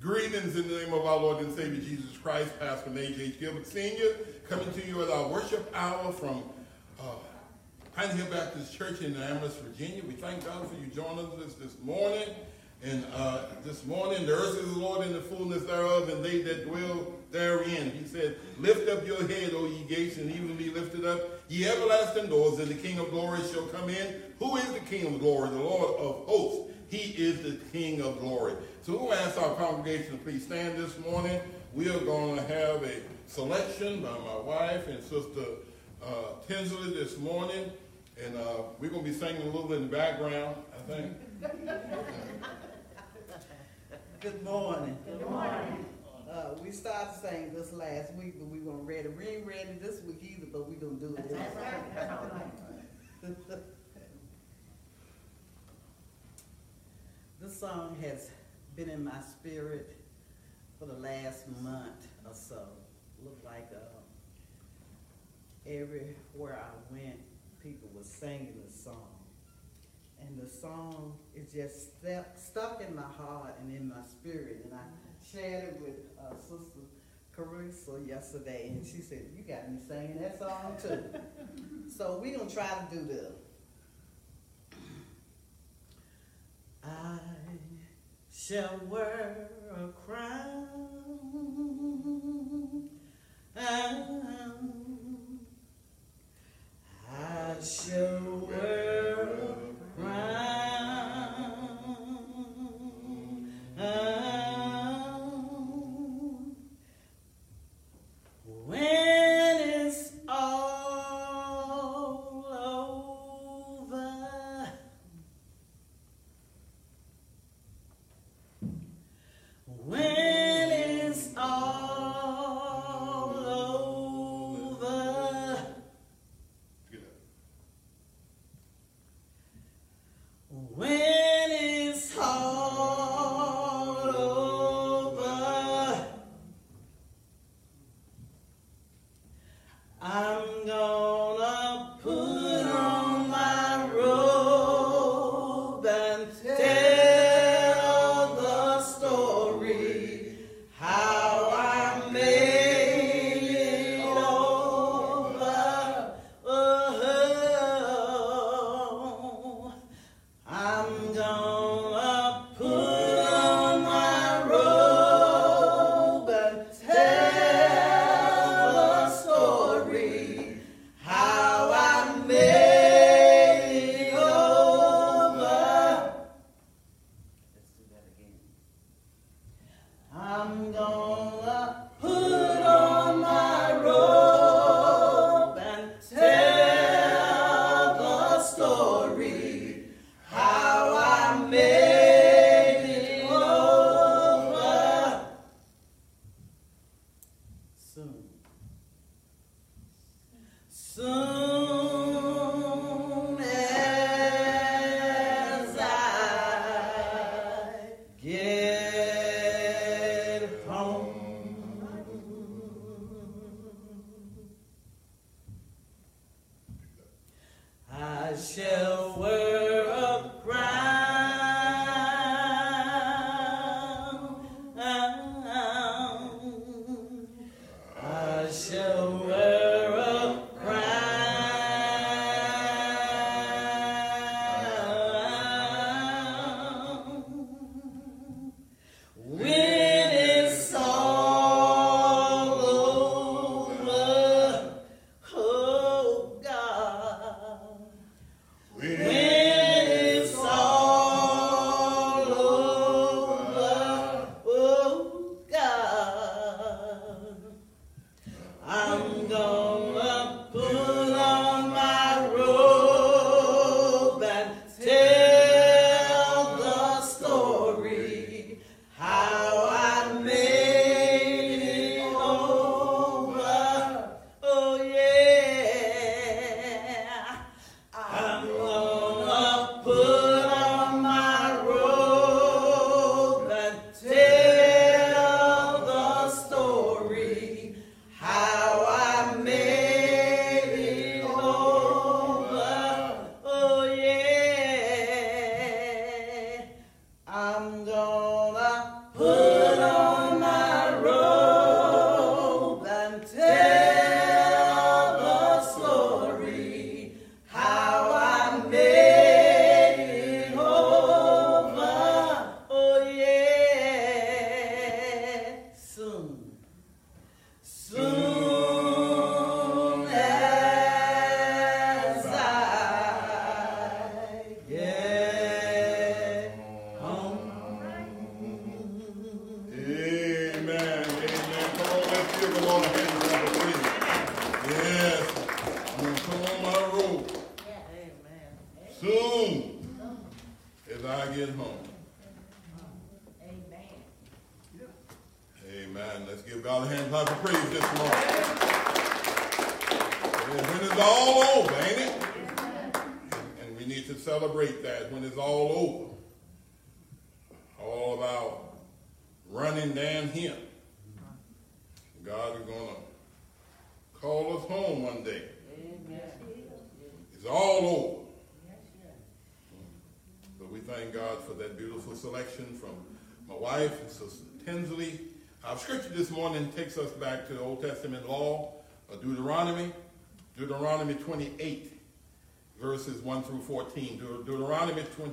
Greetings in the name of our Lord and Savior Jesus Christ, Pastor Major H. Gilbert Sr., coming to you at our worship hour from uh, Pine Hill Baptist Church in Amherst, Virginia. We thank God for you joining us this morning. And uh, this morning, the earth is the Lord and the fullness thereof, and they that dwell therein. He said, Lift up your head, O ye gates, and even be lifted up, ye everlasting doors, and the King of glory shall come in. Who is the King of glory? The Lord of hosts. He is the King of glory. So we'll ask our congregation to please stand this morning. We are going to have a selection by my wife and Sister uh, Tinsley this morning. And uh, we're going to be singing a little in the background, I think. Good morning. Good morning. Uh, we started saying this last week, but we weren't ready. We ain't ready this week either, but we're gonna do it this That's right, that's all right. This song has been in my spirit for the last month or so. Looked like uh, everywhere I went, people were singing the song. And the song is just stuck, stuck in my heart and in my spirit. And I shared it with uh, Sister Carissa yesterday, and she said, "You got me singing that song too." so we're gonna try to do this. I shall wear a crown. I shall wear a crown.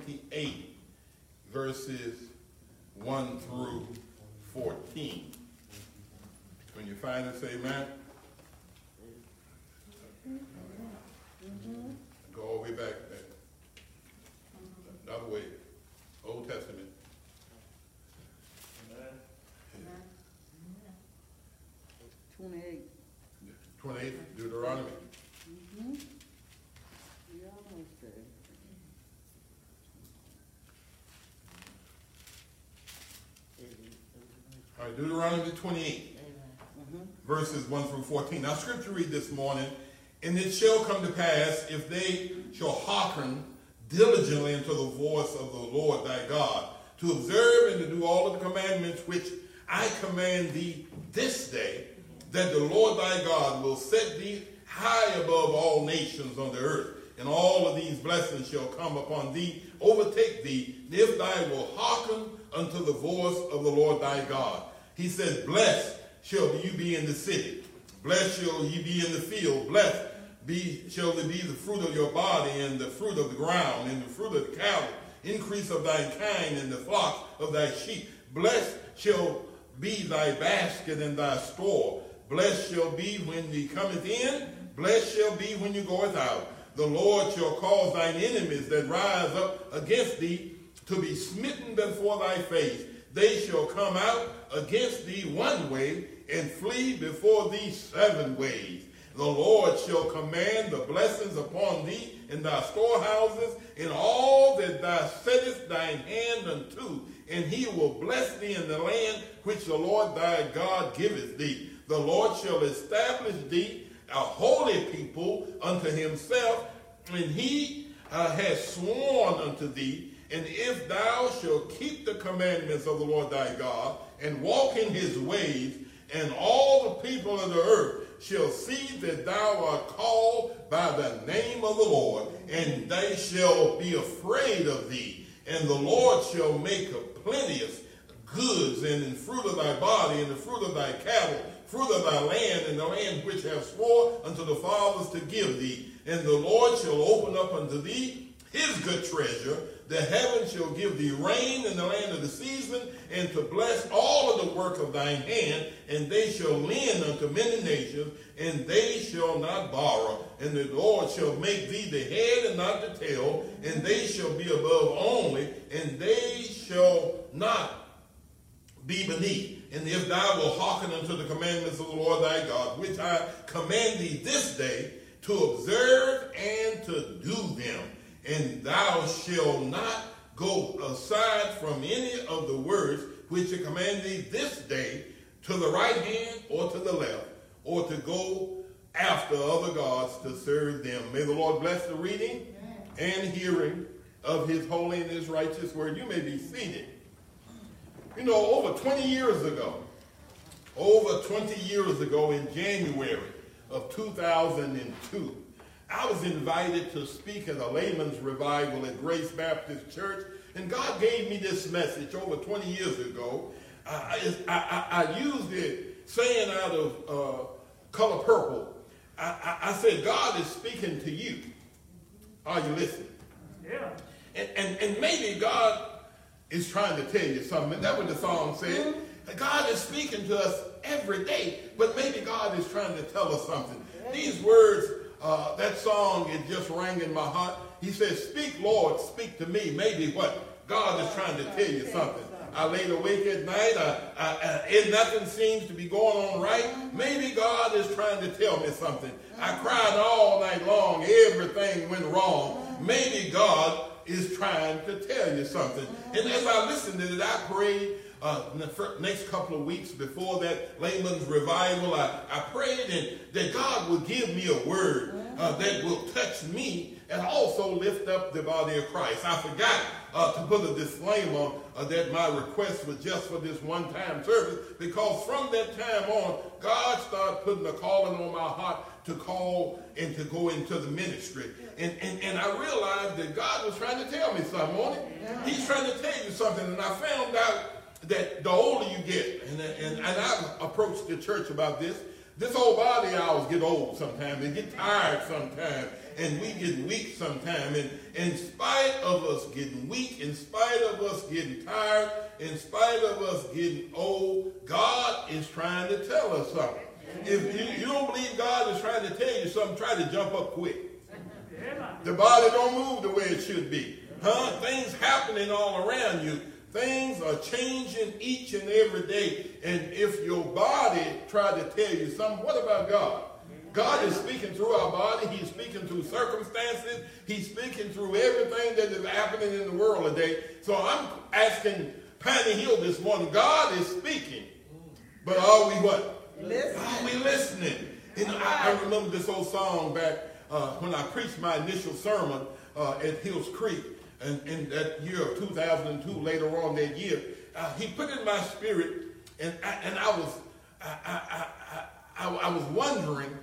28, verses 1 through 14. When you find it, say amen. Go all the way back, back. The way, Old Testament. Twenty-eight. 28, Deuteronomy. Mm-hmm. We almost there. All right, Deuteronomy 28, verses 1 through 14. Now, scripture read this morning, And it shall come to pass, if they shall hearken diligently unto the voice of the Lord thy God, to observe and to do all of the commandments which I command thee this day, that the Lord thy God will set thee high above all nations on the earth, and all of these blessings shall come upon thee, overtake thee, if thou wilt hearken unto the voice of the Lord thy God. He says, Blessed shall you be in the city, blessed shall ye be in the field, blessed be shall it be the fruit of your body, and the fruit of the ground, and the fruit of the cattle, increase of thy kind, and the flock of thy sheep. Blessed shall be thy basket and thy store. Blessed shall be when thee cometh in, blessed shall be when you goeth out. The Lord shall cause thine enemies that rise up against thee to be smitten before thy face. They shall come out against thee one way and flee before thee seven ways. The Lord shall command the blessings upon thee in thy storehouses, in all that thou settest thine hand unto, and he will bless thee in the land which the Lord thy God giveth thee. The Lord shall establish thee a holy people unto himself, and he uh, has sworn unto thee. And if thou shalt keep the commandments of the Lord thy God, and walk in his ways, and all the people of the earth shall see that thou art called by the name of the Lord, and they shall be afraid of thee. And the Lord shall make a plenteous goods and in fruit of thy body, and the fruit of thy cattle, fruit of thy land, and the land which have swore unto the fathers to give thee. And the Lord shall open up unto thee his good treasure. The heaven shall give thee rain in the land of the season, and to bless all of the work of thine hand, and they shall lend unto many nations, and they shall not borrow. And the Lord shall make thee the head and not the tail, and they shall be above only, and they shall not be beneath. And if thou wilt hearken unto the commandments of the Lord thy God, which I command thee this day, to observe and to do them, and thou shalt not go aside from any of the words which I command thee this day, to the right hand or to the left, or to go after other gods to serve them. May the Lord bless the reading and hearing of his holy and his righteous word. You may be seated. You know, over 20 years ago, over 20 years ago in January of 2002, I was invited to speak at a layman's revival at Grace Baptist Church, and God gave me this message over 20 years ago. I, I, I, I used it saying out of uh, color purple. I, I, I said, God is speaking to you. Are you listening? Yeah. And, and, and maybe God is trying to tell you something. That's what the song said. God is speaking to us every day, but maybe God is trying to tell us something. These words, uh, that song, it just rang in my heart. He says, Speak, Lord, speak to me. Maybe what? God is trying to tell you something. I laid awake at night, I, I, I, and nothing seems to be going on right. Maybe God is trying to tell me something. I cried all night long. Everything went wrong. Maybe God is trying to tell you something. And as I listened to it, I prayed uh, the next couple of weeks before that layman's revival, I, I prayed and that God would give me a word uh, that will touch me and also lift up the body of Christ. I forgot uh, to put a disclaimer uh, that my request was just for this one-time service because from that time on, God started putting a calling on my heart to call and to go into the ministry. And, and, and I realized that God was trying to tell me something on it. He's trying to tell you something. And I found out that the older you get, and, and, and I've approached the church about this, this old body ours get old sometimes and get tired sometimes and we get weak sometimes and in spite of us getting weak in spite of us getting tired in spite of us getting old god is trying to tell us something. If you, you don't believe god is trying to tell you something try to jump up quick. The body don't move the way it should be. Huh? Things happening all around you Things are changing each and every day. And if your body tried to tell you something, what about God? God is speaking through our body. He's speaking through circumstances. He's speaking through everything that is happening in the world today. So I'm asking Pine Hill this morning, God is speaking. But are we what? Listening. Are we listening? Know, I, I remember this old song back uh, when I preached my initial sermon uh, at Hills Creek in, in that year of 2002, later on that year, uh, he put in my spirit, and I, and I was I, I, I, I, was wondering,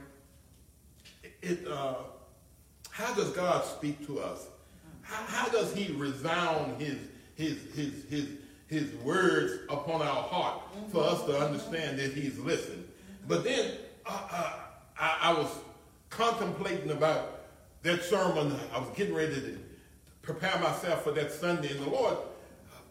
it, uh, how does God speak to us? How, how does He resound His His His His His words upon our heart for us to understand that He's listening? But then uh, uh, I, I was contemplating about that sermon. I was getting ready to prepare myself for that Sunday, and the Lord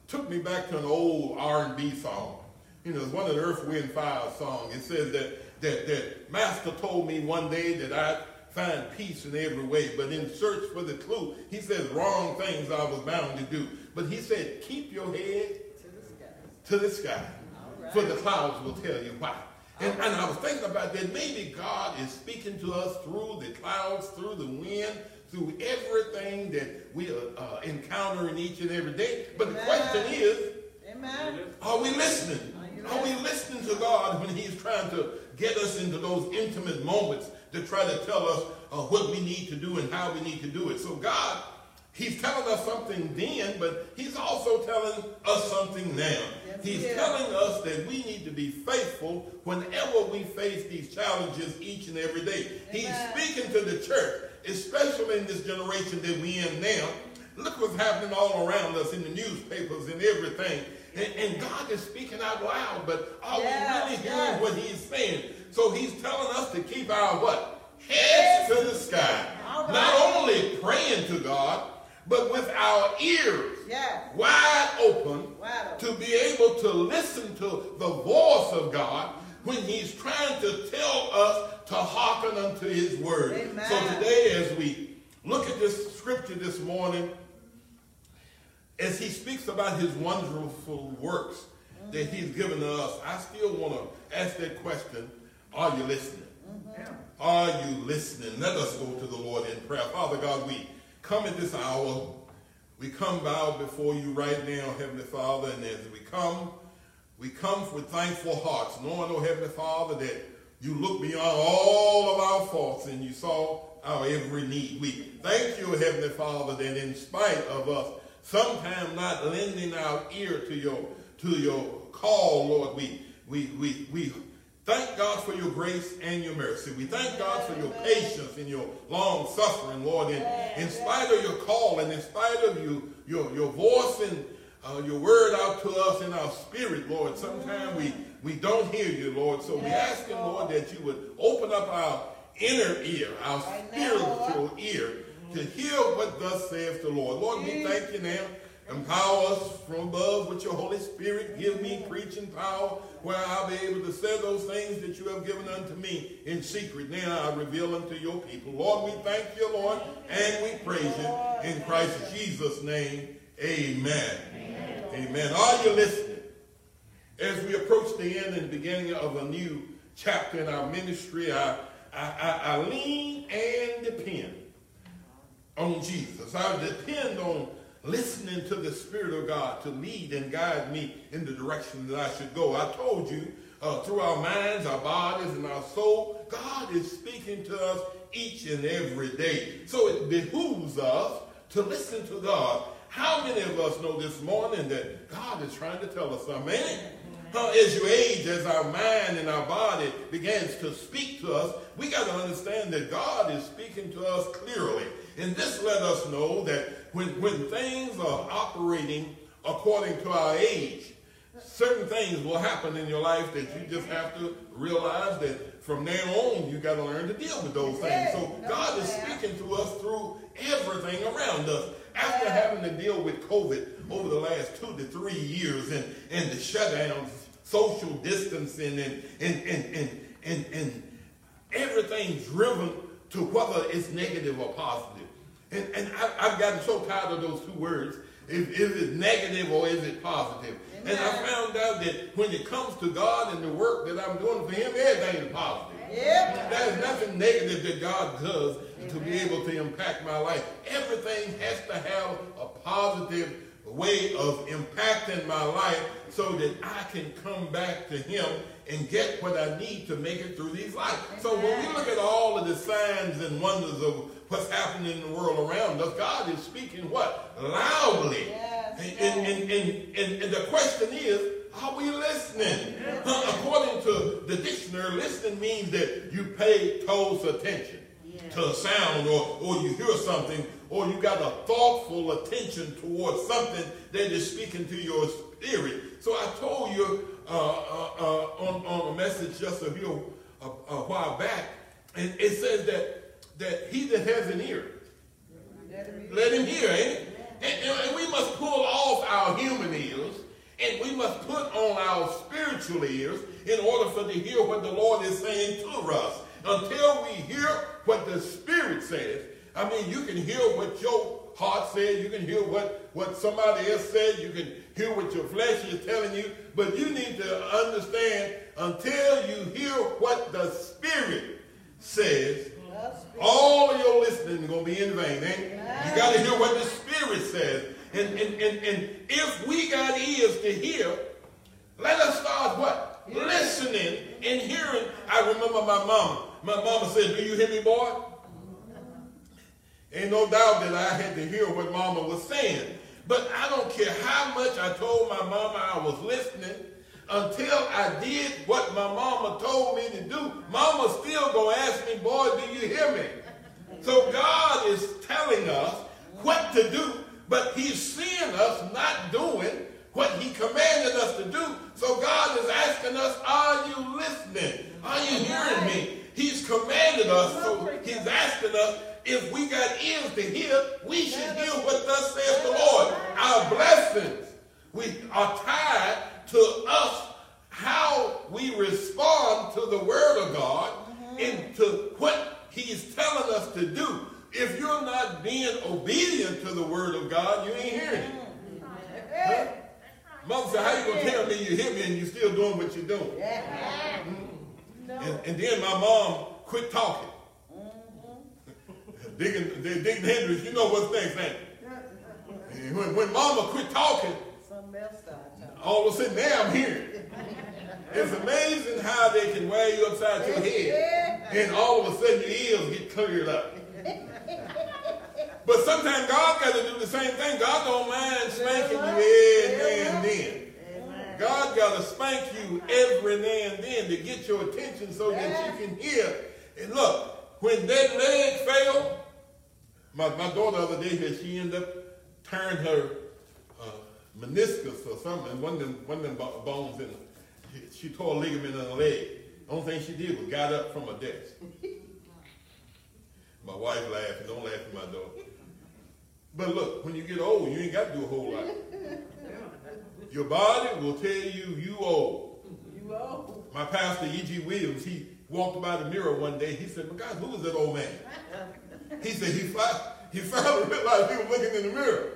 took me back to an old R&B song. You know, it's one of the Earth, Wind, Fire songs. It says that, that, that Master told me one day that I'd find peace in every way, but in search for the clue, he says wrong things I was bound to do. But he said, keep your head To the sky. to the sky, right. for the clouds will tell you why. And, and I was thinking about that. Maybe God is speaking to us through the clouds, through the wind, through everything that we are uh, encountering each and every day. But the question is, Amen. are we listening? Are Are we listening to God when He's trying to get us into those intimate moments to try to tell us uh, what we need to do and how we need to do it? So God, He's telling us something then, but He's also telling us something now. Yes, He's he telling us that we need to be faithful whenever we face these challenges each and every day. He's speaking to the church, especially in this generation that we're in now. Look what's happening all around us in the newspapers and everything. And, and God is speaking out loud, but are Yes, we really hearing yes. what he's saying? So he's telling us to keep our what? Heads to the sky. Right. Not only praying to God, but with our ears Yes. wide open Wide open. to be able to listen to the voice of God when he's trying to tell us to hearken unto his word. Amen. So today as we look at this scripture this morning, as he speaks about his wonderful works that he's given to us, I still want to ask that question, are you listening? Mm-hmm. Are you listening? Let us go to the Lord in prayer. Father God, we come at this hour. We come bow before you right now, Heavenly Father, and as we come, we come with thankful hearts, knowing, oh Heavenly Father, that you look beyond all of our faults and you saw our every need. We thank you, Heavenly Father, that in spite of us sometimes not lending our ear to your to your call, Lord, we we we we Thank God for your grace and your mercy. We thank God for your patience and your long suffering, Lord. And in spite of your call and in spite of you, your, your voice and uh, your word out to us in our spirit, Lord, sometimes we, we don't hear you, Lord. So we ask you, Lord, that you would open up our inner ear, our Right now, spiritual ear, to mm-hmm. hear what thus saith the Lord. Lord, we mm. thank you now. Empower us from above with your Holy Spirit. Give me mm. preaching power where I'll be able to say those things that you have given unto me in secret. Now I reveal unto your people. Lord, we thank you, Lord, and we praise you. In Christ Jesus' name, amen. Amen. Are you listening? We approach the end and beginning of a new chapter in our ministry, I, I, I, I lean and depend on Jesus. I depend on listening to the Spirit of God to lead and guide me in the direction that I should go. I told you uh, through our minds, our bodies, and our soul, God is speaking to us each and every day. So it behooves us to listen to God. How many of us know this morning that God is trying to tell us something? Amen. Uh, as you age, as our mind and our body begins to speak to us, we got to understand that God is speaking to us clearly. And this let us know that when, when things are operating according to our age, certain things will happen in your life that you just have to realize that from now on you got to learn to deal with those things. So God is speaking to us through everything around us. After having to deal with COVID over the last two to three years and, and the shutdowns, social distancing and and and and, and, and everything driven to whether it's negative or positive. And, and I, have gotten so tired of those two words. Is, is it negative or is it positive? Amen. And I found out that when it comes to God and the work that I'm doing for Him, everything is positive. Yep. There's nothing negative that God does Amen. to be able to impact my life. Everything has to have a positive way of impacting my life so that I can come back to him and get what I need to make it through these lives. So when we look at all of the signs and wonders of what's happening in the world around us, God is speaking what? Loudly. Yes, and, yes. And, and, and, and, the question is, are we listening? Yes. According to the dictionary, listening means that you pay close attention to a sound or, or you hear something or you got a thoughtful attention towards something that is speaking to your spirit. So I told you uh, uh, uh, on, on a message just a, few, a, a while back, and it says that, that he that has an ear, let him hear? And, and, we must pull off our human ears and we must put on our spiritual ears in order for to hear what the Lord is saying to us. Until we hear what the Spirit says, I mean, you can hear what your heart said, you can hear what, what somebody else said, you can hear what your flesh is telling you, but you need to understand until you hear what the Spirit says, all of your listening is going to be in vain. Eh? You got to hear what the Spirit says. And, and, and, and if we got ears to hear, let us start what? Listening and hearing. I remember my mama. My mama said, do you hear me, boy? Ain't no doubt that I had to hear what mama was saying. But I don't care how much I told my mama I was listening, until I did what my mama told me to do, mama still gonna ask me, boy, do you hear me? So God is telling us what to do, but he's seeing us not doing what he commanded us to do. So God is asking us, are you listening? Are you hearing me? He's commanded us, so he's asking us, if we got ears to hear, we should hear what thus says the Lord. Our blessings we are tied to us how we respond to the word of God and to what he's telling us to do. If you're not being obedient to the word of God, you ain't hearing it. Huh? Mother said, how you going to tell me you hear me and you're still doing what you're doing? Mm-hmm. And, and then my mom quit talking digging, they digging Hendrix, you know what's next, ain't and when, when mama quit talking, all of a sudden now I'm hearing. It's amazing how they can wear you upside your head and all of a sudden your ears get cleared up. But sometimes God got to do the same thing. God don't mind spanking you every now and then. God got to spank you every now and then to get your attention so that you can hear. And look, when that leg fell, my, my daughter the other day here, she ended up tearing her uh, meniscus or something, and one of them, one of them bones in her. She, she tore a ligament in her leg. The only thing she did was got up from her desk. my wife laughed. Don't laugh at my daughter. But look, when you get old, you ain't got to do a whole lot. Your body will tell you you old. You old. My pastor, E.G. Williams, he walked by the mirror one day. He said, "My God, who is that old man?" He said he, he finally realized he was looking in the mirror.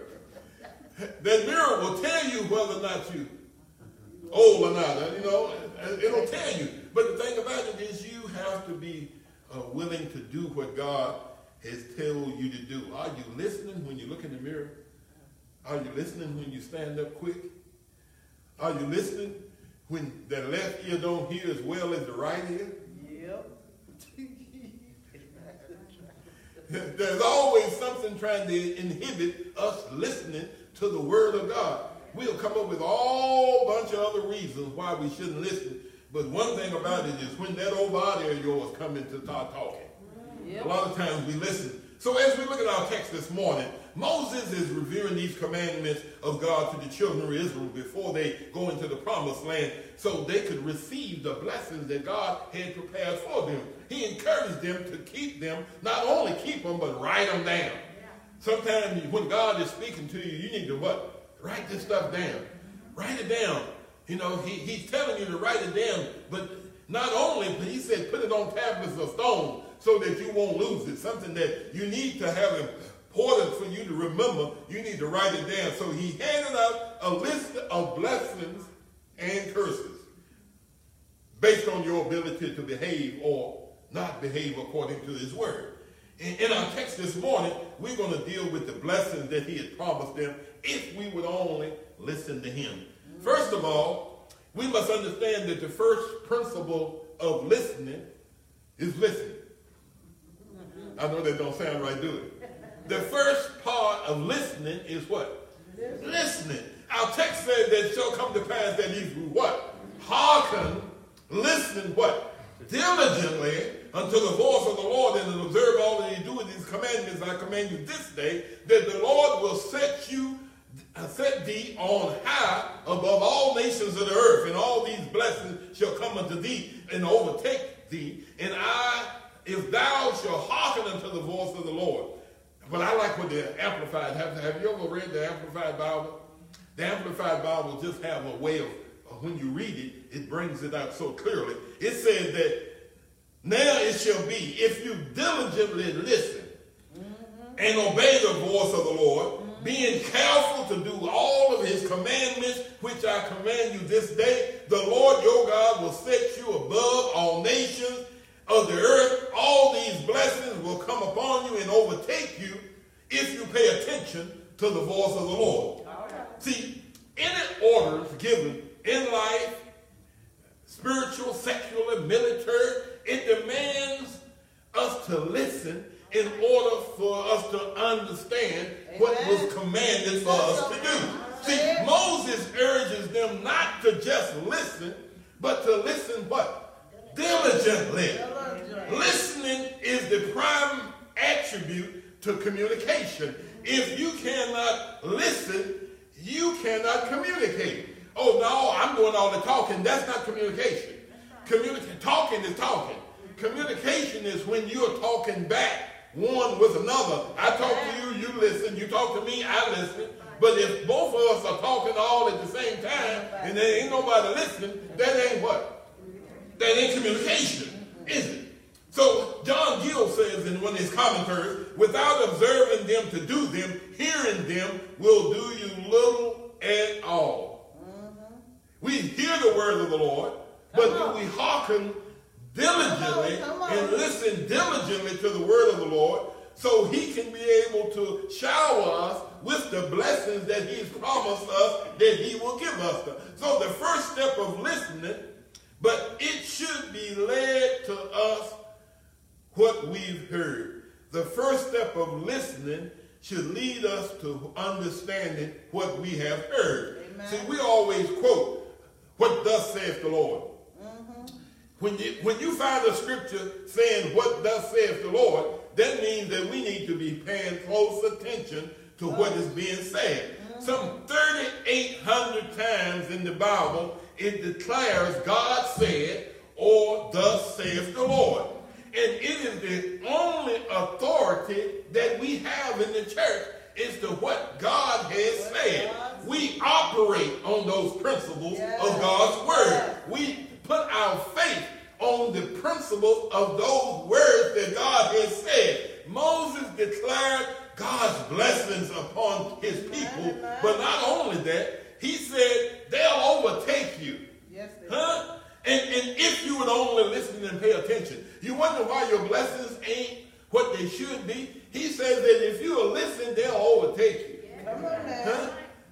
That mirror will tell you whether or not you Oh, Lanada, you know, it'll tell you. But the thing about it is you have to be uh, willing to do what God has told you to do. Are you listening when you look in the mirror? Are you listening when you stand up quick? Are you listening when the left ear don't hear as well as the right ear? Yep. There's always something trying to inhibit us listening to the word of God. We'll come up with all bunch of other reasons why we shouldn't listen. But one thing about it is when that old body of yours come into start talking, Yep. a lot of times we listen. So as we look at our text this morning, Moses is reviewing these commandments of God to the children of Israel before they go into the promised land so they could receive the blessings that God had prepared for them. He encouraged them to keep them, not only keep them, but write them down. Sometimes when God is speaking to you, you need to what? Write this stuff down. Write it down. You know, he, he's telling you to write it down, but not only, but he said put it on tablets of stone so that you won't lose it. Something that you need to have important for you to remember. You need to write it down. So he handed out a list of blessings and curses based on your ability to behave or not behave according to his word. In, our text this morning, we're going to deal with the blessings that he had promised them if we would only listen to him. First of all, we must understand that the first principle of listening is listening. I know that don't sound right, do it? The first part of listening is what? Listening. Our text says that shall come to pass that if we what? Hearken, listen what? Diligently unto the voice of the Lord and observe all that he do with these commandments I command you this day, that the Lord will set you uh, set thee on high above all nations of the earth, and all these blessings shall come unto thee and overtake thee. And I, if thou shalt hearken unto the voice of the Lord. But I like what the Amplified, have, have you ever read the Amplified Bible? The Amplified Bible just have a way of, of when you read it, it brings it out so clearly. It says that now it shall be, if you diligently listen mm-hmm. and obey the voice of the Lord, mm-hmm. being careful to do all of his commandments, which I command you this day, the Lord your God will set you above all nations of the earth. All these blessings will come upon you and overtake you if you pay attention to the voice of the Lord. See, any orders given in life, spiritual, secular, military, it demands us to listen in order for us to understand what was commanded for us to do. See, Moses urges them not to just listen, but to listen what? Diligently. Listening is the prime attribute to communication. If you cannot listen, you cannot communicate. Oh no, I'm doing all the talking. That's not communication. Communica- talking is talking. Communication is when you're talking back one with another. I talk to you, you listen. You talk to me, I listen. But if both of us are talking all at the same time and there ain't nobody listening, that ain't what? That ain't communication, is it? So John Gill says in one of his commentaries, without observing them to do them, hearing them will do you little at all. We hear the word of the Lord, but do we hearken diligently Come on, come on. and listen diligently to the word of the Lord so he can be able to shower us with the blessings that he's promised us that he will give us. So the first step of listening, but it should be led to us what we've heard. The first step of listening should lead us to understanding what we have heard. Amen. See, we always quote, what thus saith the Lord. Mm-hmm. When you, when you find a scripture saying what thus saith the Lord, that means that we need to be paying close attention to what is being said. Mm-hmm. Some 3,800 times in the Bible, it declares God said or thus saith the Lord. And it is the only authority that we have in the church is to what God has said. We operate on those principles of God's word. Yes. We put our faith on the principles of those words that God has said. Moses declared God's blessings upon his people, but not only that, he said they'll overtake you. Yes, Huh? And, and if you would only listen and pay attention, you wonder why your blessings ain't what they should be. He says that if you will listen, they'll overtake you. Now. Huh?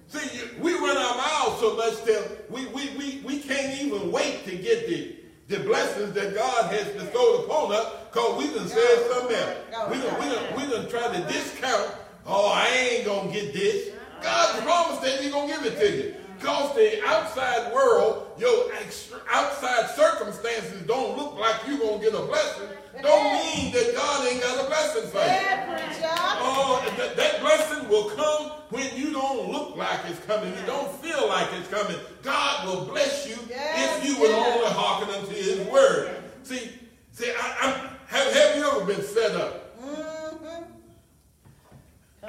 See, we run our mouths so much that we, we, we, we can't even wait to get the, the blessings that God has bestowed upon us because we done said something else. We done, we, done, we done tried to discount, oh, I ain't going to get this. God promised that he's going to give it to you. Because the outside world, your extra, outside circumstances don't look like you're going to get a blessing, don't mean that God ain't got a blessing for you. Oh, that, that blessing will come when you don't look like it's coming. You don't feel like it's coming. God will bless you if you would only hearken unto His word. See, see, I, I'm, have, have you ever been set up? Mm-hmm.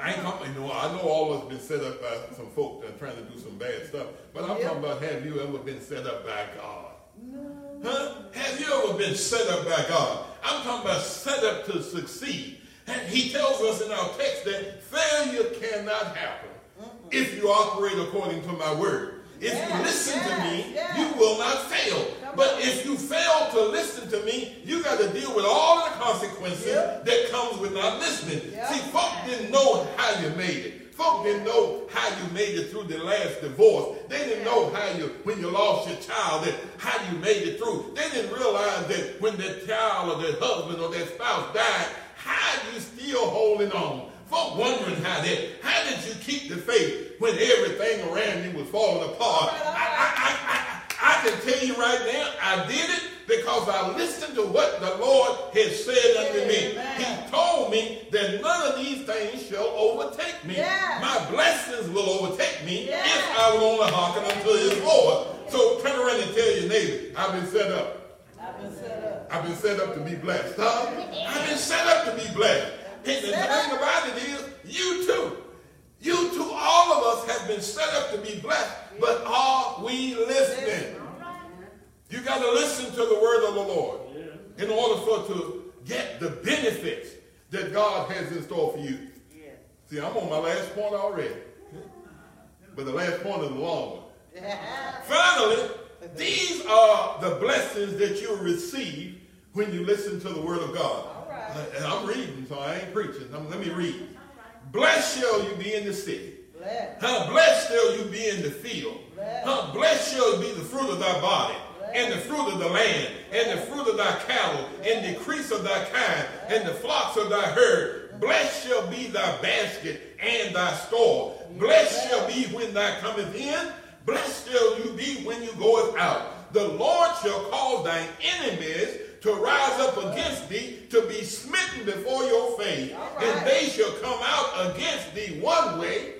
I ain't talking, you know, I know all of us been set up by some folk that are trying to do some bad stuff, but I'm Yep. talking about have you ever been set up by God? No. Huh? Have you ever been set up by God? I'm talking about set up to succeed. And he tells us in our text that failure cannot happen if you operate according to my word. If you Yes, listen to me, yes. you will not fail. Come But on. if you fail to listen to me, you got to deal with all the consequences Yep. that comes with not listening. Yep. See, folk didn't know how you made it. Folk didn't know how you made it through the last divorce. They didn't know how you, when you lost your child, that how you made it through. They didn't realize that when that child or that husband or that spouse died, how you still holding on. Folk wondering how that, how did you keep the faith when everything around you was falling apart? I, I, I, I, I can tell you right now, I did it because I listened to what the Lord has said unto me. Amen. He told me that none of these things shall overtake me. My blessings will overtake me if I will only hearken unto his Lord. So turn around and tell your neighbor, I've been set up. I've been set up. I've been set up to be blessed. Huh? I've been set up to be blessed. And the thing about it is, you too. You too, all of us have been set up to be blessed, but are we listening? You got to listen to the word of the Lord in order for to get the benefits that God has in store for you. Yeah. See, I'm on my last point already. But the last point is the long one. Finally, these are the blessings that you'll receive when you listen to the word of God. Right. And I'm reading, so I ain't preaching. Um, let me read. Blessed shall you be in the city. Bless. Huh? Blessed shall you be in the field. Blessed. Huh? Blessed shall be the fruit of thy body, and the fruit of the land, and the fruit of thy cattle, and the increase of thy kind, and the flocks of thy herd. Blessed shall be thy basket and thy store. Blessed shall be when thou cometh in. Blessed shall you be when you goeth out. The Lord shall cause thine enemies to rise up against thee, to be smitten before your face, right. and they shall come out against thee one way,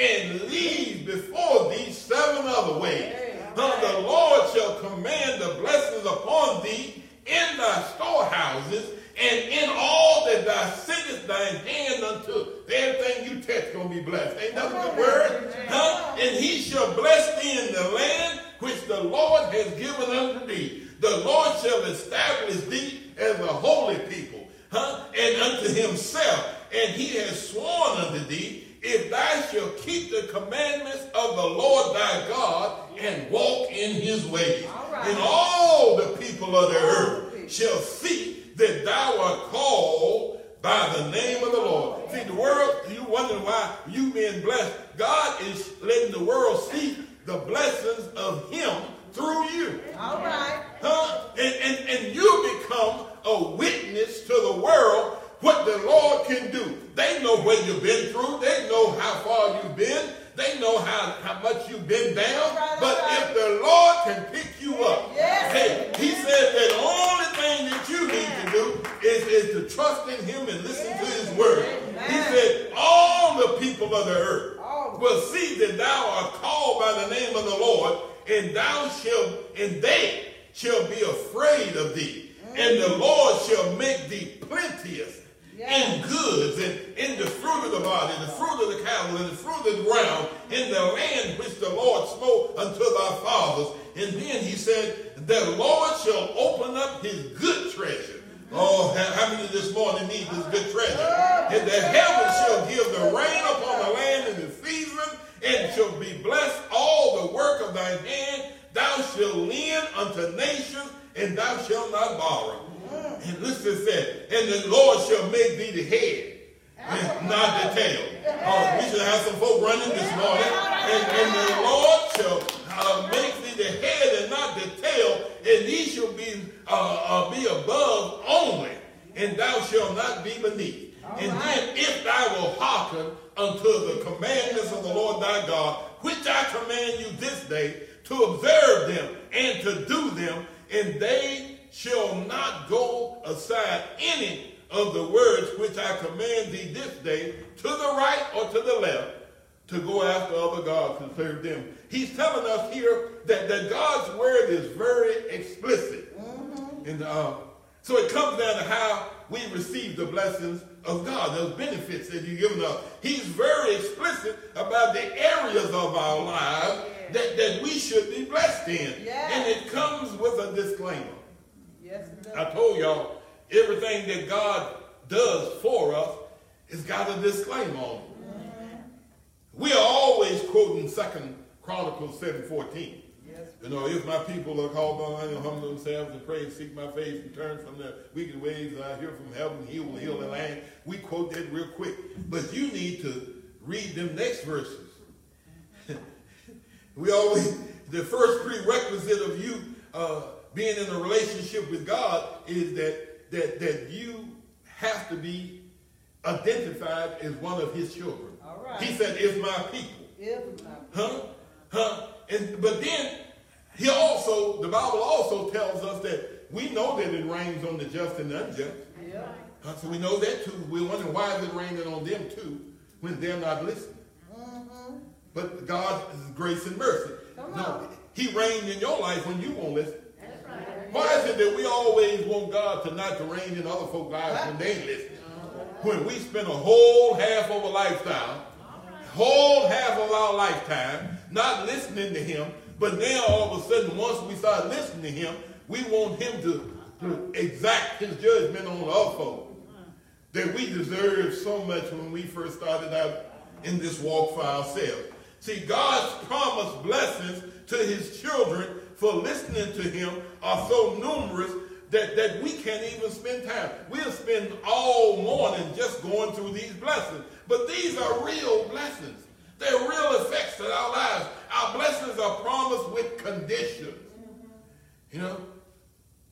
and leave before thee seven other ways. Huh, The Lord shall command the blessings upon thee in thy storehouses and in all that thou sittest thine hand unto. Everything you touch gonna be blessed. Ain't that a good word? Huh? And he shall bless thee in the land which the Lord has given unto thee. The Lord shall establish thee as a holy people, huh? And unto himself. And he has sworn unto thee if thou shalt keep the commandments of the Lord thy God and walk in his ways. All right. And all the people of the All earth shall see that thou art called by the name of the Lord. See, the world, you wonder why you being blessed. God is letting the world see the blessings of him through you. All right. Huh? And, and, and you become a witness to the world what the Lord can do. They know what you've been through. They know how far you've been. They know how, how much you've been down. Right, but right. if the Lord can pick you up, Yes. hey, he said that the only thing that you need to do is, is to trust in him and listen to his word. He said, all the people of the earth All. will see that thou art called by the name of the Lord, and thou shalt, and they shall be afraid of thee. And the Lord shall make thee plenteous Yes. In goods and in the fruit of the body, the fruit of the cattle, and the fruit of the ground, in the land which the Lord smote unto thy fathers. And then he said, The Lord shall open up his good treasure. Oh, how, many this morning need this good treasure? And the heavens shall give the rain upon the land in the season, and shall be blessed all the work of thy hand. thou shalt lend unto nations, and thou shalt not borrow. And listen to that. And the Lord shall make thee the head, and not the tail. Uh, we should have some folk running this morning. And, and the Lord shall uh, make thee the head and not the tail, and thee shall be uh, uh, be above only, and thou shalt not be beneath. and then if thou wilt hearken unto the commandments of the Lord thy God, which I command you this day, to observe them and to do them, and they shall not go aside any of the words which I command thee this day to the right or to the left to go after other gods and serve them. He's telling us here that, that God's word is very explicit. And uh, so it comes down to how we receive the blessings of God, those benefits that He's given us. He's very explicit about the areas of our lives that, that we should be blessed in. Yeah. And it comes with a disclaimer. Yes. I told y'all, everything that God does for us has got a disclaimer on it. We are always quoting Second Chronicles 7.14. Yes. You know, if my people are called by and humble themselves and pray, and seek my face, and turn from their wicked ways, I hear from heaven, he will heal the land. We quote that real quick. But you need to read them next verses. we always, the first prerequisite of you uh, being in a relationship with God is that, that, that you have to be identified as one of his children. All right. He said, if my people. If not, Huh? Huh? And but then he also, the Bible also tells us that we know that it rains on the just and the unjust. yeah. Huh? So we know that too. We're wondering why is it raining on them too when they're not listening. Mm-hmm. But God's grace and mercy. Come no, on. He reigned in your life when you won't listen. Why is it that we always want God to not to reign in other folks' lives when they listening? When we spend a whole half of a lifetime, whole half of our lifetime, not listening to Him, but now all of a sudden, once we start listening to Him, we want Him to, to exact His judgment on other folks. That we deserve so much when we first started out in this walk for ourselves. See, God's promised blessings to his children for listening to him are so numerous that, that we can't even spend time. We'll spend all morning just going through these blessings. But these are real blessings. They're real effects in our lives. Our blessings are promised with conditions. You know?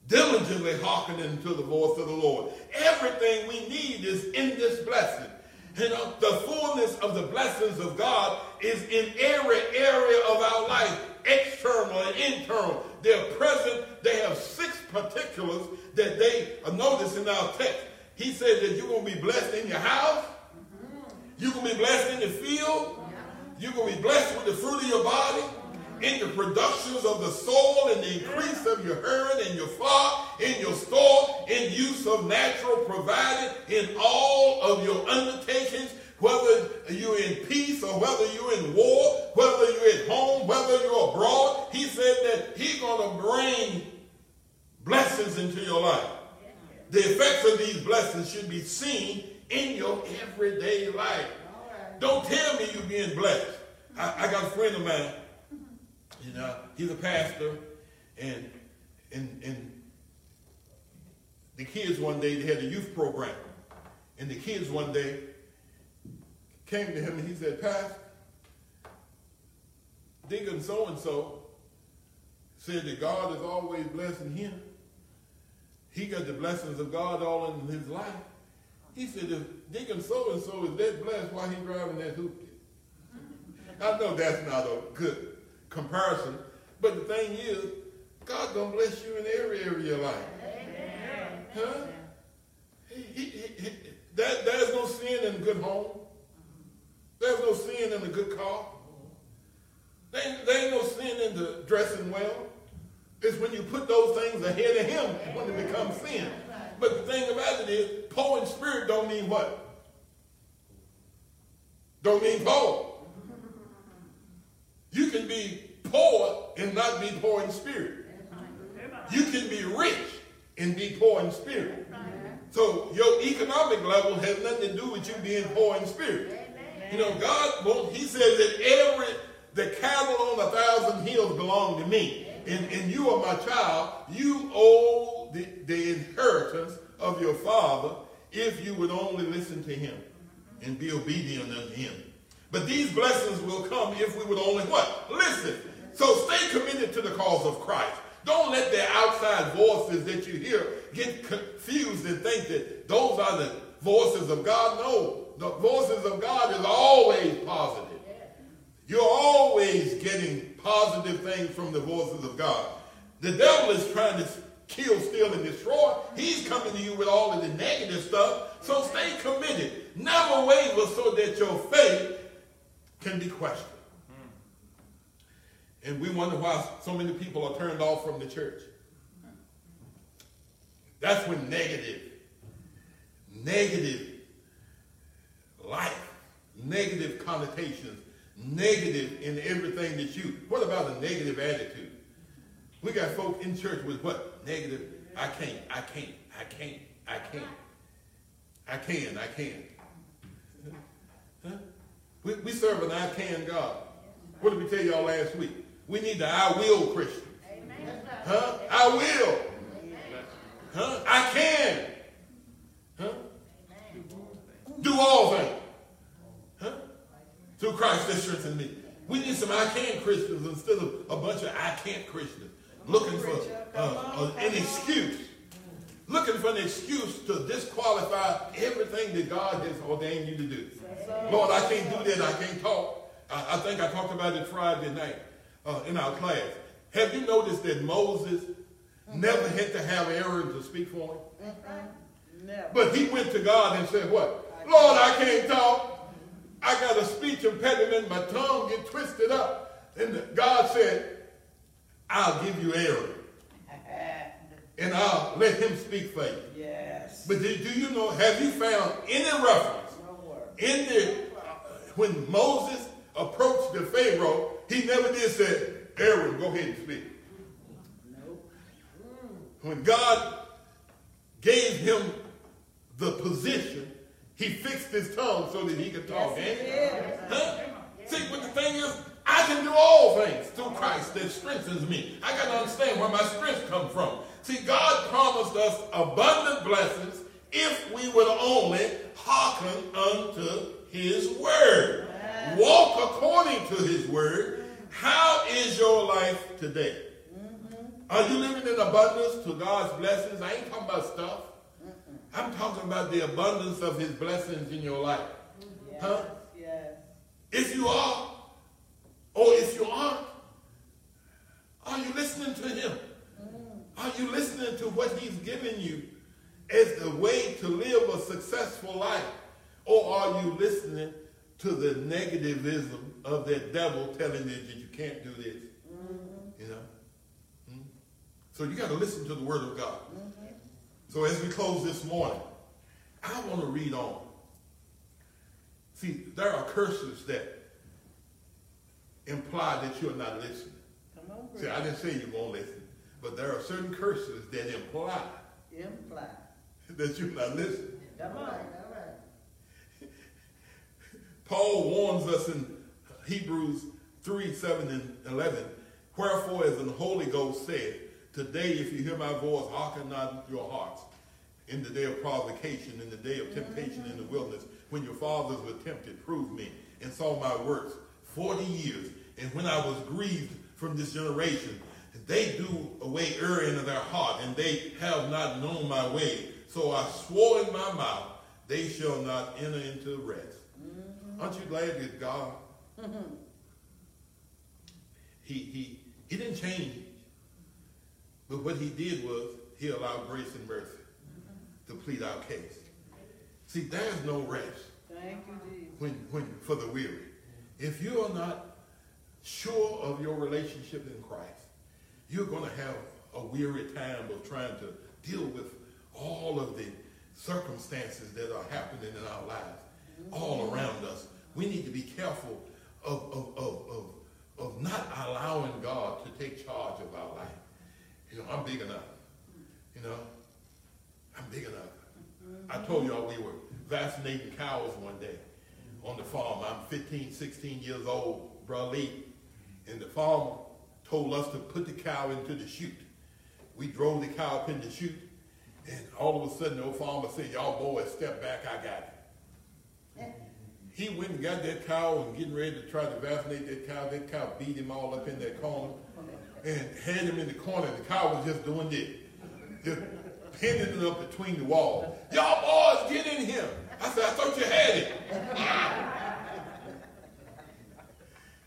Diligently hearkening to the voice of the Lord. Everything we need is in this blessing. You know, the fullness of the blessings of God is in every area of our life, external and internal. They're present. They have six particulars that they uh, notice in our text. He said that you're going to be blessed in your house. You're going to be blessed in the field. You're going to be blessed with the fruit of your body, in the productions of the soil, in the increase of your herd and your flock, in your store, in use of natural provided, in all of your undertakings, whether you're in peace or whether you're in war, whether you're at home, whether you're abroad. He said that he's going to bring blessings into your life. The effects of these blessings should be seen in your everyday life. Don't tell me you're being blessed. I, I got a friend of mine, and uh, he's a pastor, and and and the kids one day they had a youth program, and the kids one day came to him and he said, Pastor, Deacon so and so said that God is always blessing him. He got the blessings of God all in his life. He said, if Deacon so and so is that blessed, why he driving that hoopty? I know that's not a good comparison, but the thing is, God gonna bless you in every area of your life. Huh? He, he, he, he- that, there's no sin in a good home. There's no sin in a good car. There ain't, there ain't no sin in the dressing well. It's when you put those things ahead of him when it becomes sin. But the thing about it is, poor in spirit don't mean what? Don't mean poor. You can be poor and not be poor in spirit. You can be rich and be poor in spirit. So your economic level has nothing to do with you being poor in spirit. You know, God, well, he says that every, the cattle on a thousand hills belong to me. and, and you are my child, you owe the, the inheritance of your father if you would only listen to him and be obedient unto him. But these blessings will come if we would only what? Listen. So stay committed to the cause of Christ. Don't let the outside voices that you hear get confused and think that those are the voices of God. No, the voices of God is always positive. You're always getting positive things from the voices of God. The devil is trying to kill, steal, and destroy. He's coming to you with all of the negative stuff. So stay committed. Never waver so that your faith can be questioned. And we wonder why so many people are turned off from the church. That's when negative, negative life, negative connotations, negative in everything that you. What about a negative attitude? We got folk in church with what? Negative. I can't, I can't, I can't, I can't. I can, I can. Huh? We, we serve an I can God. What did we tell y'all last week? We need the I will Christian. Huh? I will. Huh? I can. Huh? Do all things. Huh? Through Christ that strengthens me. We need some I can Christians instead of a bunch of I can't Christians looking for uh, an excuse. Looking for an excuse to disqualify everything that God has ordained you to do. Lord, I can't do that. I can't talk. I, I think I talked about it Friday night uh, in our class. Have you noticed that Moses never had to have Aaron to speak for him? Never. But he went to God and said, what? Lord, I can't talk. I got a speech impediment. My tongue get twisted up. And God said, I'll give you Aaron. And I'll let him speak for you. Yes. But do, do you know, have you found any reference. In the, uh, when Moses approached the Pharaoh, he never did say, Aaron, go ahead and speak. When God gave him the position, he fixed his tongue so that he could talk. Yes, ain't he he? did. Huh? See, but the thing is, I can do all things through Christ that strengthens me. I got to understand where my strength comes from. See, God promised us abundant blessings if we would only hearken unto his word. Walk according to his word. How is your life today? Mm-hmm. Are you living in abundance to God's blessings? I ain't talking about stuff. I'm talking about the abundance of his blessings in your life. Yes. Huh? Yes. If you are, or if you aren't, are you listening to him? Mm. Are you listening to what he's given you as the way to live a successful life? Or are you listening to the negativism of that devil telling you that you can't do this? You know? Hmm? So you got to listen to the word of God. So as we close this morning, I want to read on. See, there are curses that imply that you're not listening. Come on, See, I didn't say you won't listen, but there are certain curses that imply Imply. that you're not listening. Come on. Paul warns us in Hebrews 3, 7, and 11, Wherefore, as the Holy Ghost said, Today, if you hear my voice, hearken not your hearts. In the day of provocation, in the day of temptation in the wilderness, when your fathers were tempted, prove me, and saw my works 40 years. And when I was grieved from this generation, they do away err in their heart, and they have not known my way. So I swore in my mouth, they shall not enter into rest. Mm-hmm. Aren't you glad that God, mm-hmm. he, he, he didn't change. But what he did was he allowed grace and mercy mm-hmm. to plead our case. See, there's no rest Thank you, Jesus. when, when for the weary. If you are not sure of your relationship in Christ, you're going to have a weary time of trying to deal with all of the circumstances that are happening in our lives, all mm-hmm. around us. We need to be careful of, of, of, of, of not allowing God to take charge of our life. You know, I'm big enough. You know, I'm big enough. I mm-hmm. told y'all we were vaccinating cows one day on the farm. I'm 15, 16 years old, bro Lee. And the farmer told us to put the cow into the chute. We drove the cow up in the chute, and all of a sudden the old farmer said, y'all boys step back, I got it. He went and got that cow and getting ready to try to vaccinate that cow. That cow beat him all up in that corner and had him in the corner. The cow was just doing this, just pinning it up between the walls. Y'all boys, get in here. I said, I thought you had it.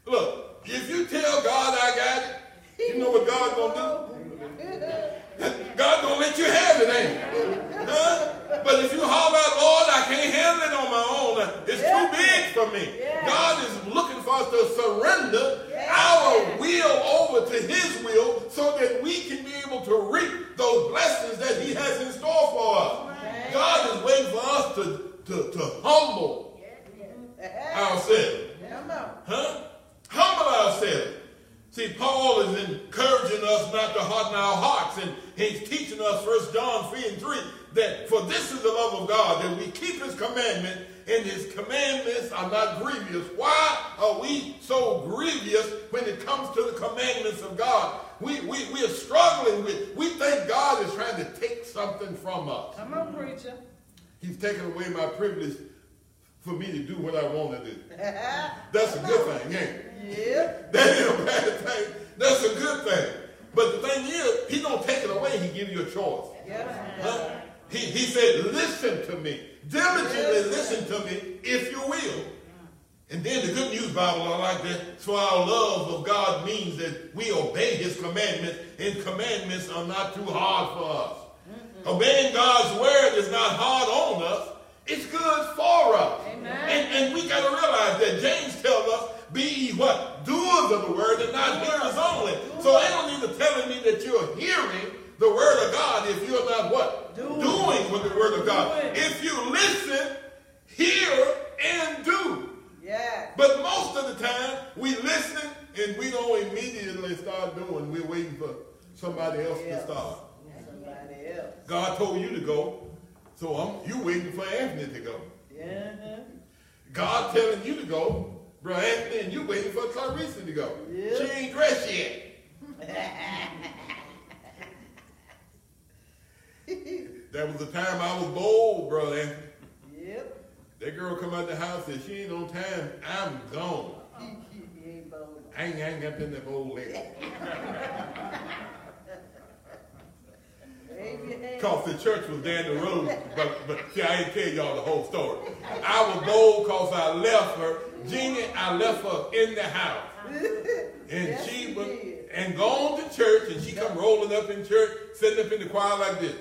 Look, if you tell God I got it, you know what God's gonna do? God gonna let you have it, ain't he? Huh? But if you holler out, Lord, I can't handle it on my own. It's too big for me. God is looking for us to surrender our will over to his will so that we can be able to reap those blessings that he has in store for us. God is waiting for us to, to, to humble ourselves. Come on. Huh? Humble ourselves. See, Paul is encouraging us not to harden our hearts, and he's teaching us, 1 John 3 and 3, that for this is the love of God, that we keep his commandment, and his commandments are not grievous. Why are we so grievous when it comes to the commandments of God? We, we, we are struggling with, we think God is trying to take something from us. Come on, preacher. He's taking away my privilege for me to do what I want to do. That's a good thing, ain't it? Yep. That ain't a bad thing. That's a good thing. But the thing is, he don't take it away. He give you a choice. Huh? He, he said, listen to me. Diligently listen to me if you will. And then the Good News Bible, I like that. So our love of God means that we obey his commandments, and commandments are not too hard for us. Obeying God's word is not hard on us. It's good for us. Amen. And, and we got to realize that James tells us, be what? Doers of the word and not hearers only. So I don't need to telling me that you're hearing the word of God if you're not what? Doing. Doing with the word of God. If you listen, hear, and do. Yeah. But most of the time, we listen and we don't immediately start doing. We're waiting for somebody else to start. Somebody else. God told you to go, so I'm, you waiting for Anthony to go. Yeah. God telling you to go, bro Anthony, and you waiting for Clarissa to go. Yeah. She ain't dressed yet. That was the time I was bold, bro Anthony. Yep. That girl come out the house and she ain't on time. I'm gone. He ain't bold. I ain't, I ain't got in that bold leg. Wave your hand. Cause the church was down the road, but but see, I ain't tell y'all the whole story. I was bold cause I left her, Jeannie. I left her in the house, and Yes, she was and gone to church, and she come rolling up in church, sitting up in the choir like this.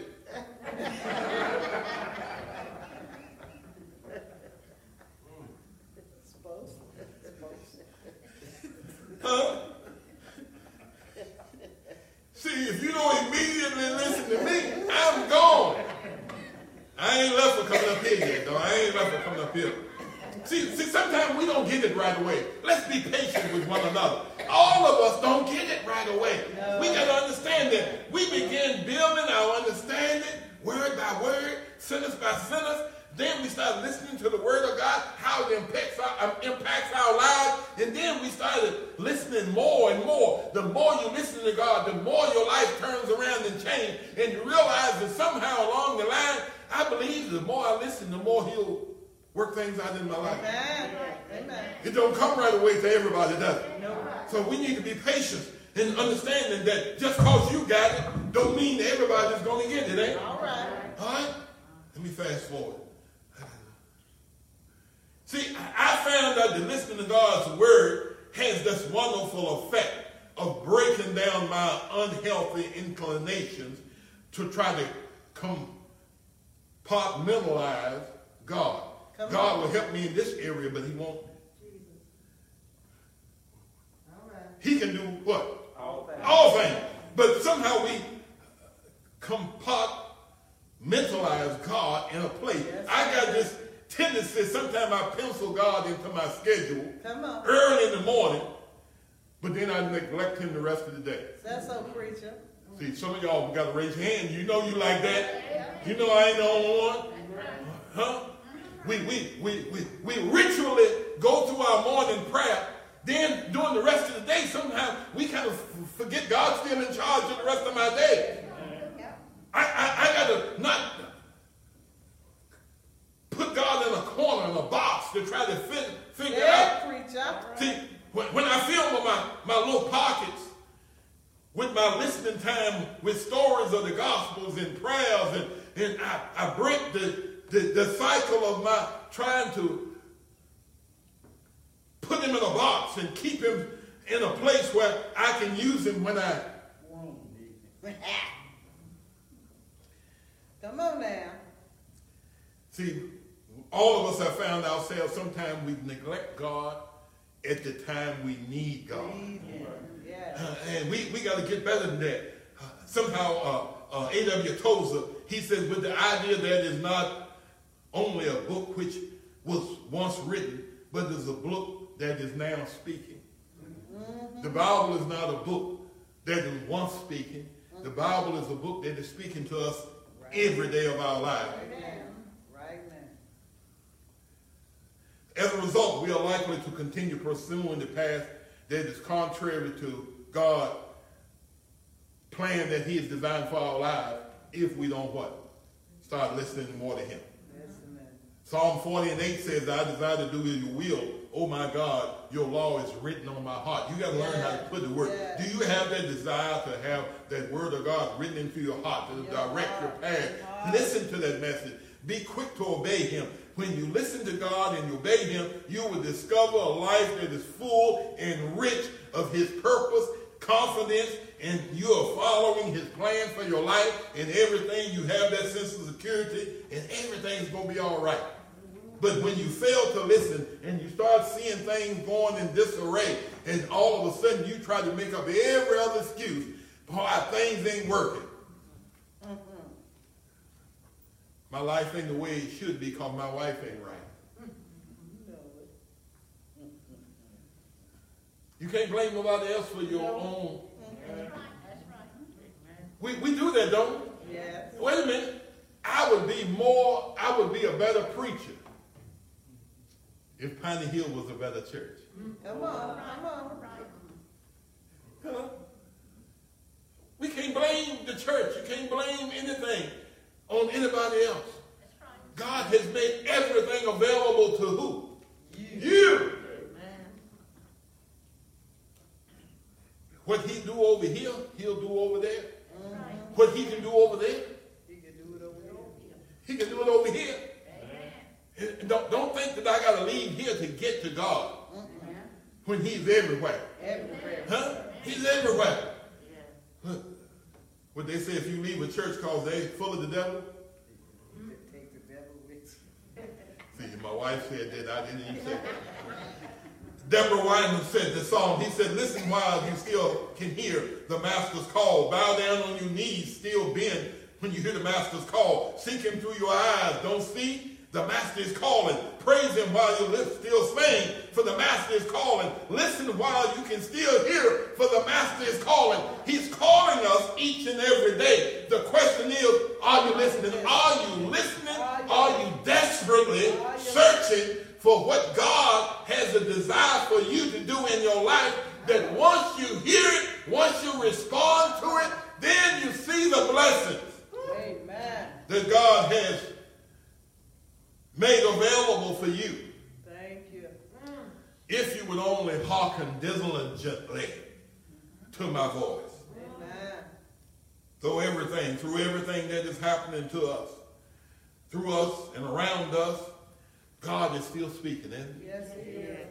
Huh? See, if you don't immediately listen to me, I'm gone. I ain't left for coming up here yet, though. I ain't left for coming up here. See, see, sometimes we don't get it right away. Let's be patient with one another. All of us don't get it right away. No. We got to understand that we begin building our understanding word by word, sentence by sentence. Then we start listening to the word of God, how it impacts our, um, impacts our lives. And then we started listening more and more. The more you listen to God, the more your life turns around and changes. And you realize that somehow along the line, I believe the more I listen, the more he'll work things out in my life. Amen. Amen. It don't come right away to everybody, does it? No. So we need to be patient and understanding that just cause you got it, don't mean that everybody's gonna get it, eh? All right. All right? Let me fast forward. See, I I found out that listening to God's word has this wonderful effect of breaking down my unhealthy inclinations to try to compartmentalize God. Come God will help me in this area, but he won't. All right. He can do what? All right. All things. But somehow we compartmentalize God in a place. Yes, I got this tendency, sometimes I pencil God into my schedule early in the morning, but then I neglect him the rest of the day. That's so preacher. See, some of y'all got to raise your hand. You know you like that. You know I ain't the only one. Huh? We, we, we, we, we ritually go through our morning prayer then during the rest of the day, sometimes we kind of forget God's still in charge of the rest of my day. I, I, I got to not put God in a corner, in a box to try to fit, figure Yeah, out. preacher. See, when, when I fill my, my little pockets with my listening time with stories of the Gospels and prayers, and, and I, I break the, the, the cycle of my trying to put him in a box and keep him in a place where I can use him when I Come on now. See, all of us have found ourselves sometimes we neglect God at the time we need God. Yeah. Uh, and we, we got to get better than that. Uh, somehow, uh, uh, A.W. Tozer, he says, with the idea that is not only a book which was once written, but is a book that is now speaking. The Bible is not a book that is once speaking. The Bible is a book that is speaking to us every day of our lives. Right now. Right now. As a result, we are likely to continue pursuing the path that is contrary to God's plan that He has designed for our lives if we don't what? Start listening more to Him. Man. Psalm 40 and 8 says, I desire to do your will. Oh my God, your law is written on my heart. You got to learn how to put the word. Yeah. Do you have that desire to have that word of God written into your heart to Your direct your path? your. Listen to that message. Be quick to obey him. When you listen to God and obey him, you will discover a life that is full and rich of his purpose, confidence, and you are following his plan for your life and everything. You have that sense of security and everything's going to be all right. But when you fail to listen and you start seeing things going in disarray, and all of a sudden you try to make up every other excuse why things ain't working. My life ain't the way it should be because my wife ain't right. You know it. You can't blame nobody else for your own. That's right. That's right. We, we do that, don't we? Yes. Wait a minute. I would be more, I would be a better preacher if Piney Hill was a better church. Come on. Come on. Huh? We can't blame the church. You can't blame anything on anybody else. God has made everything available to who? You. You. What he do over here, he'll do over there. Right. What he can do over there, He can do it over here. he can do it over here. Amen. Don't, don't think that I got to leave here to get to God Amen. when he's everywhere. Everywhere. Huh? He's everywhere. What they say, if you leave a church cause they full of the devil. You take the devil with you. See, my wife said that. I didn't even say that. Deborah Wyman said the song. He said, listen while you still can hear the master's call. Bow down on your knees, still bend when you hear the master's call. Seek him through your eyes. Don't see? The master is calling. Praise him while you live, still sing, for the master is calling. Listen while you can still hear, for the master is calling. He's calling us each and every day. The question is, are you listening? Are you listening? Are you desperately searching for what God has a desire for you to do in your life? That once you hear it, once you respond to it, then you see the blessings Amen. that God has made available for you Thank you. Mm. if you would only hearken diligently to my voice. Amen. Through everything, through everything that is happening to us, through us and around us, God is still speaking. Isn't he? Yes, he is.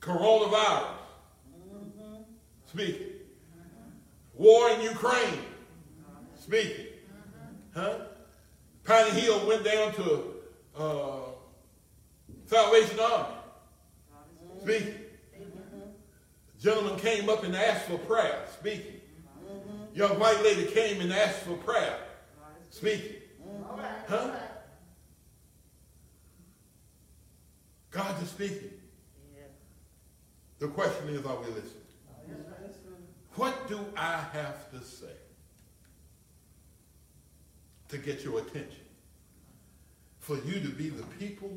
Coronavirus, mm-hmm. speaking. War in Ukraine, mm-hmm. speaking. Mm-hmm. Huh? Piney Hill went down to uh, Salvation Army, speaking. Gentleman came up and asked for prayer, speaking. Young white lady came and asked for prayer, speaking. Huh? God is speaking. The question is, are we listening? What do I have to say to get your attention? For you to be the people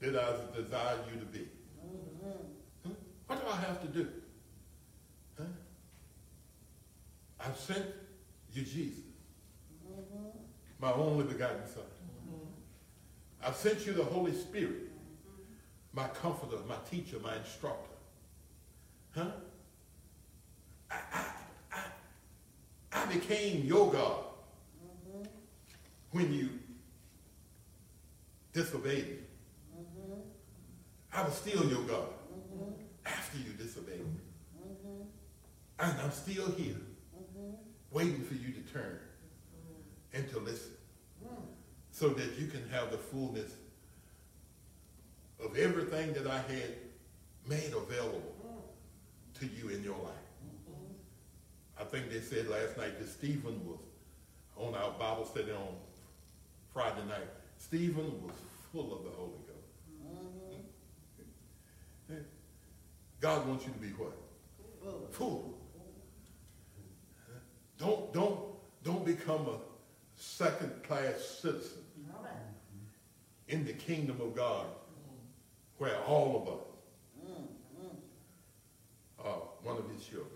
that I desire you to be. Mm-hmm. Huh? What do I have to do? Huh? I've sent you Jesus, mm-hmm. my only begotten Son. Mm-hmm. I've sent you the Holy Spirit, my comforter, my teacher, my instructor. Huh? I, I, I, I became your God when you disobeyed me. Mm-hmm. I was still your God mm-hmm. after you disobeyed me. Mm-hmm. And I'm still here waiting for you to turn and to listen mm. so that you can have the fullness of everything that I had made available mm. to you in your life. I think they said last night that Stephen was on our Bible study on Friday night. Stephen was full of the Holy Ghost. Mm-hmm. God wants you to be what? Full. Don't don't don't become a second class citizen right. in the kingdom of God where all of us mm-hmm. are one of his children.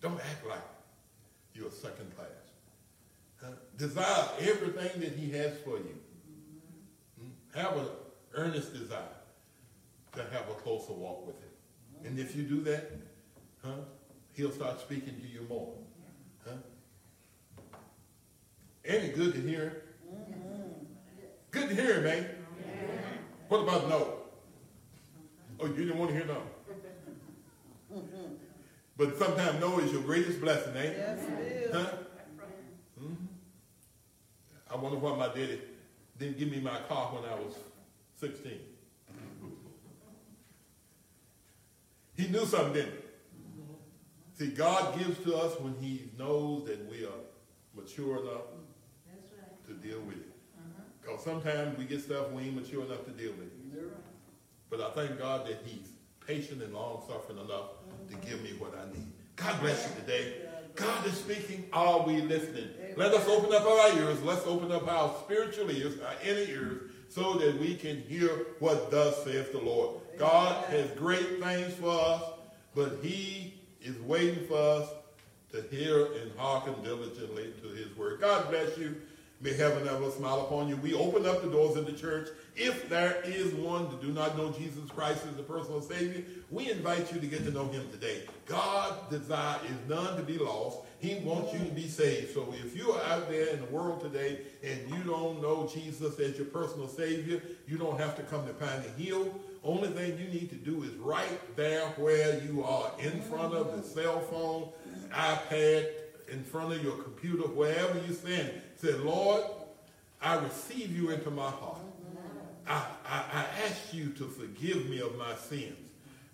Don't act like you're second class. Huh? Desire everything that he has for you. Have an earnest desire to have a closer walk with him. And if you do that, huh, he'll start speaking to you more. Huh? Ain't it good to hear him? Good to hear him, man. What about no? Oh, you didn't want to hear no? But sometimes no is your greatest blessing, ain't it? Yes, it is. Huh? Mhm. I wonder why my daddy didn't give me my car when I was 16. He knew something, didn't he? See, God gives to us when he knows that we are mature enough That's right. to deal with it. Uh-huh. Because sometimes we get stuff we ain't mature enough to deal with. But I thank God that he's patient and long-suffering enough to give me what I need. God bless you today. God is speaking. Are we listening? Let us open up our ears. Let's open up our spiritual ears, our inner ears, so that we can hear what thus saith the Lord. God has great things for us, but he is waiting for us to hear and hearken diligently to his word. God bless you. May heaven ever smile upon you. We open up the doors of the church. If there is one that do not know Jesus Christ as the personal Savior, we invite you to get to know him today. God's desire is none to be lost. He wants you to be saved. So if you are out there in the world today and you don't know Jesus as your personal Savior, you don't have to come to Pine Hill. Only thing you need to do is right there where you are, in front of the cell phone, iPad, in front of your computer, wherever you stand. Say, Lord, I receive you into my heart. I, I, I ask you to forgive me of my sins.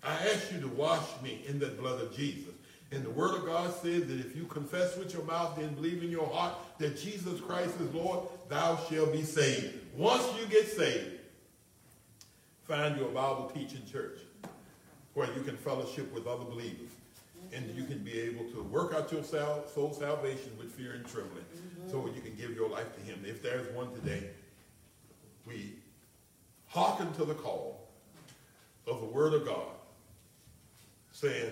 I ask you to wash me in the blood of Jesus. And the word of God says that if you confess with your mouth and believe in your heart that Jesus Christ is Lord, thou shalt be saved. Once you get saved, find you a Bible teaching church where you can fellowship with other believers and you can be able to work out your soul salvation with fear and trembling so you can give your life to him. If there's one today, we hearken to the call of the word of God saying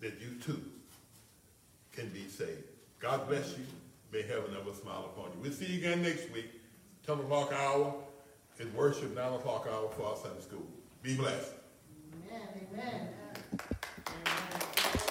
that you too can be saved. God bless you. May heaven ever smile upon you. We'll see you again next week. 10 o'clock hour is worship, 9 o'clock hour for our Sunday school. Be blessed. Amen. Amen, amen.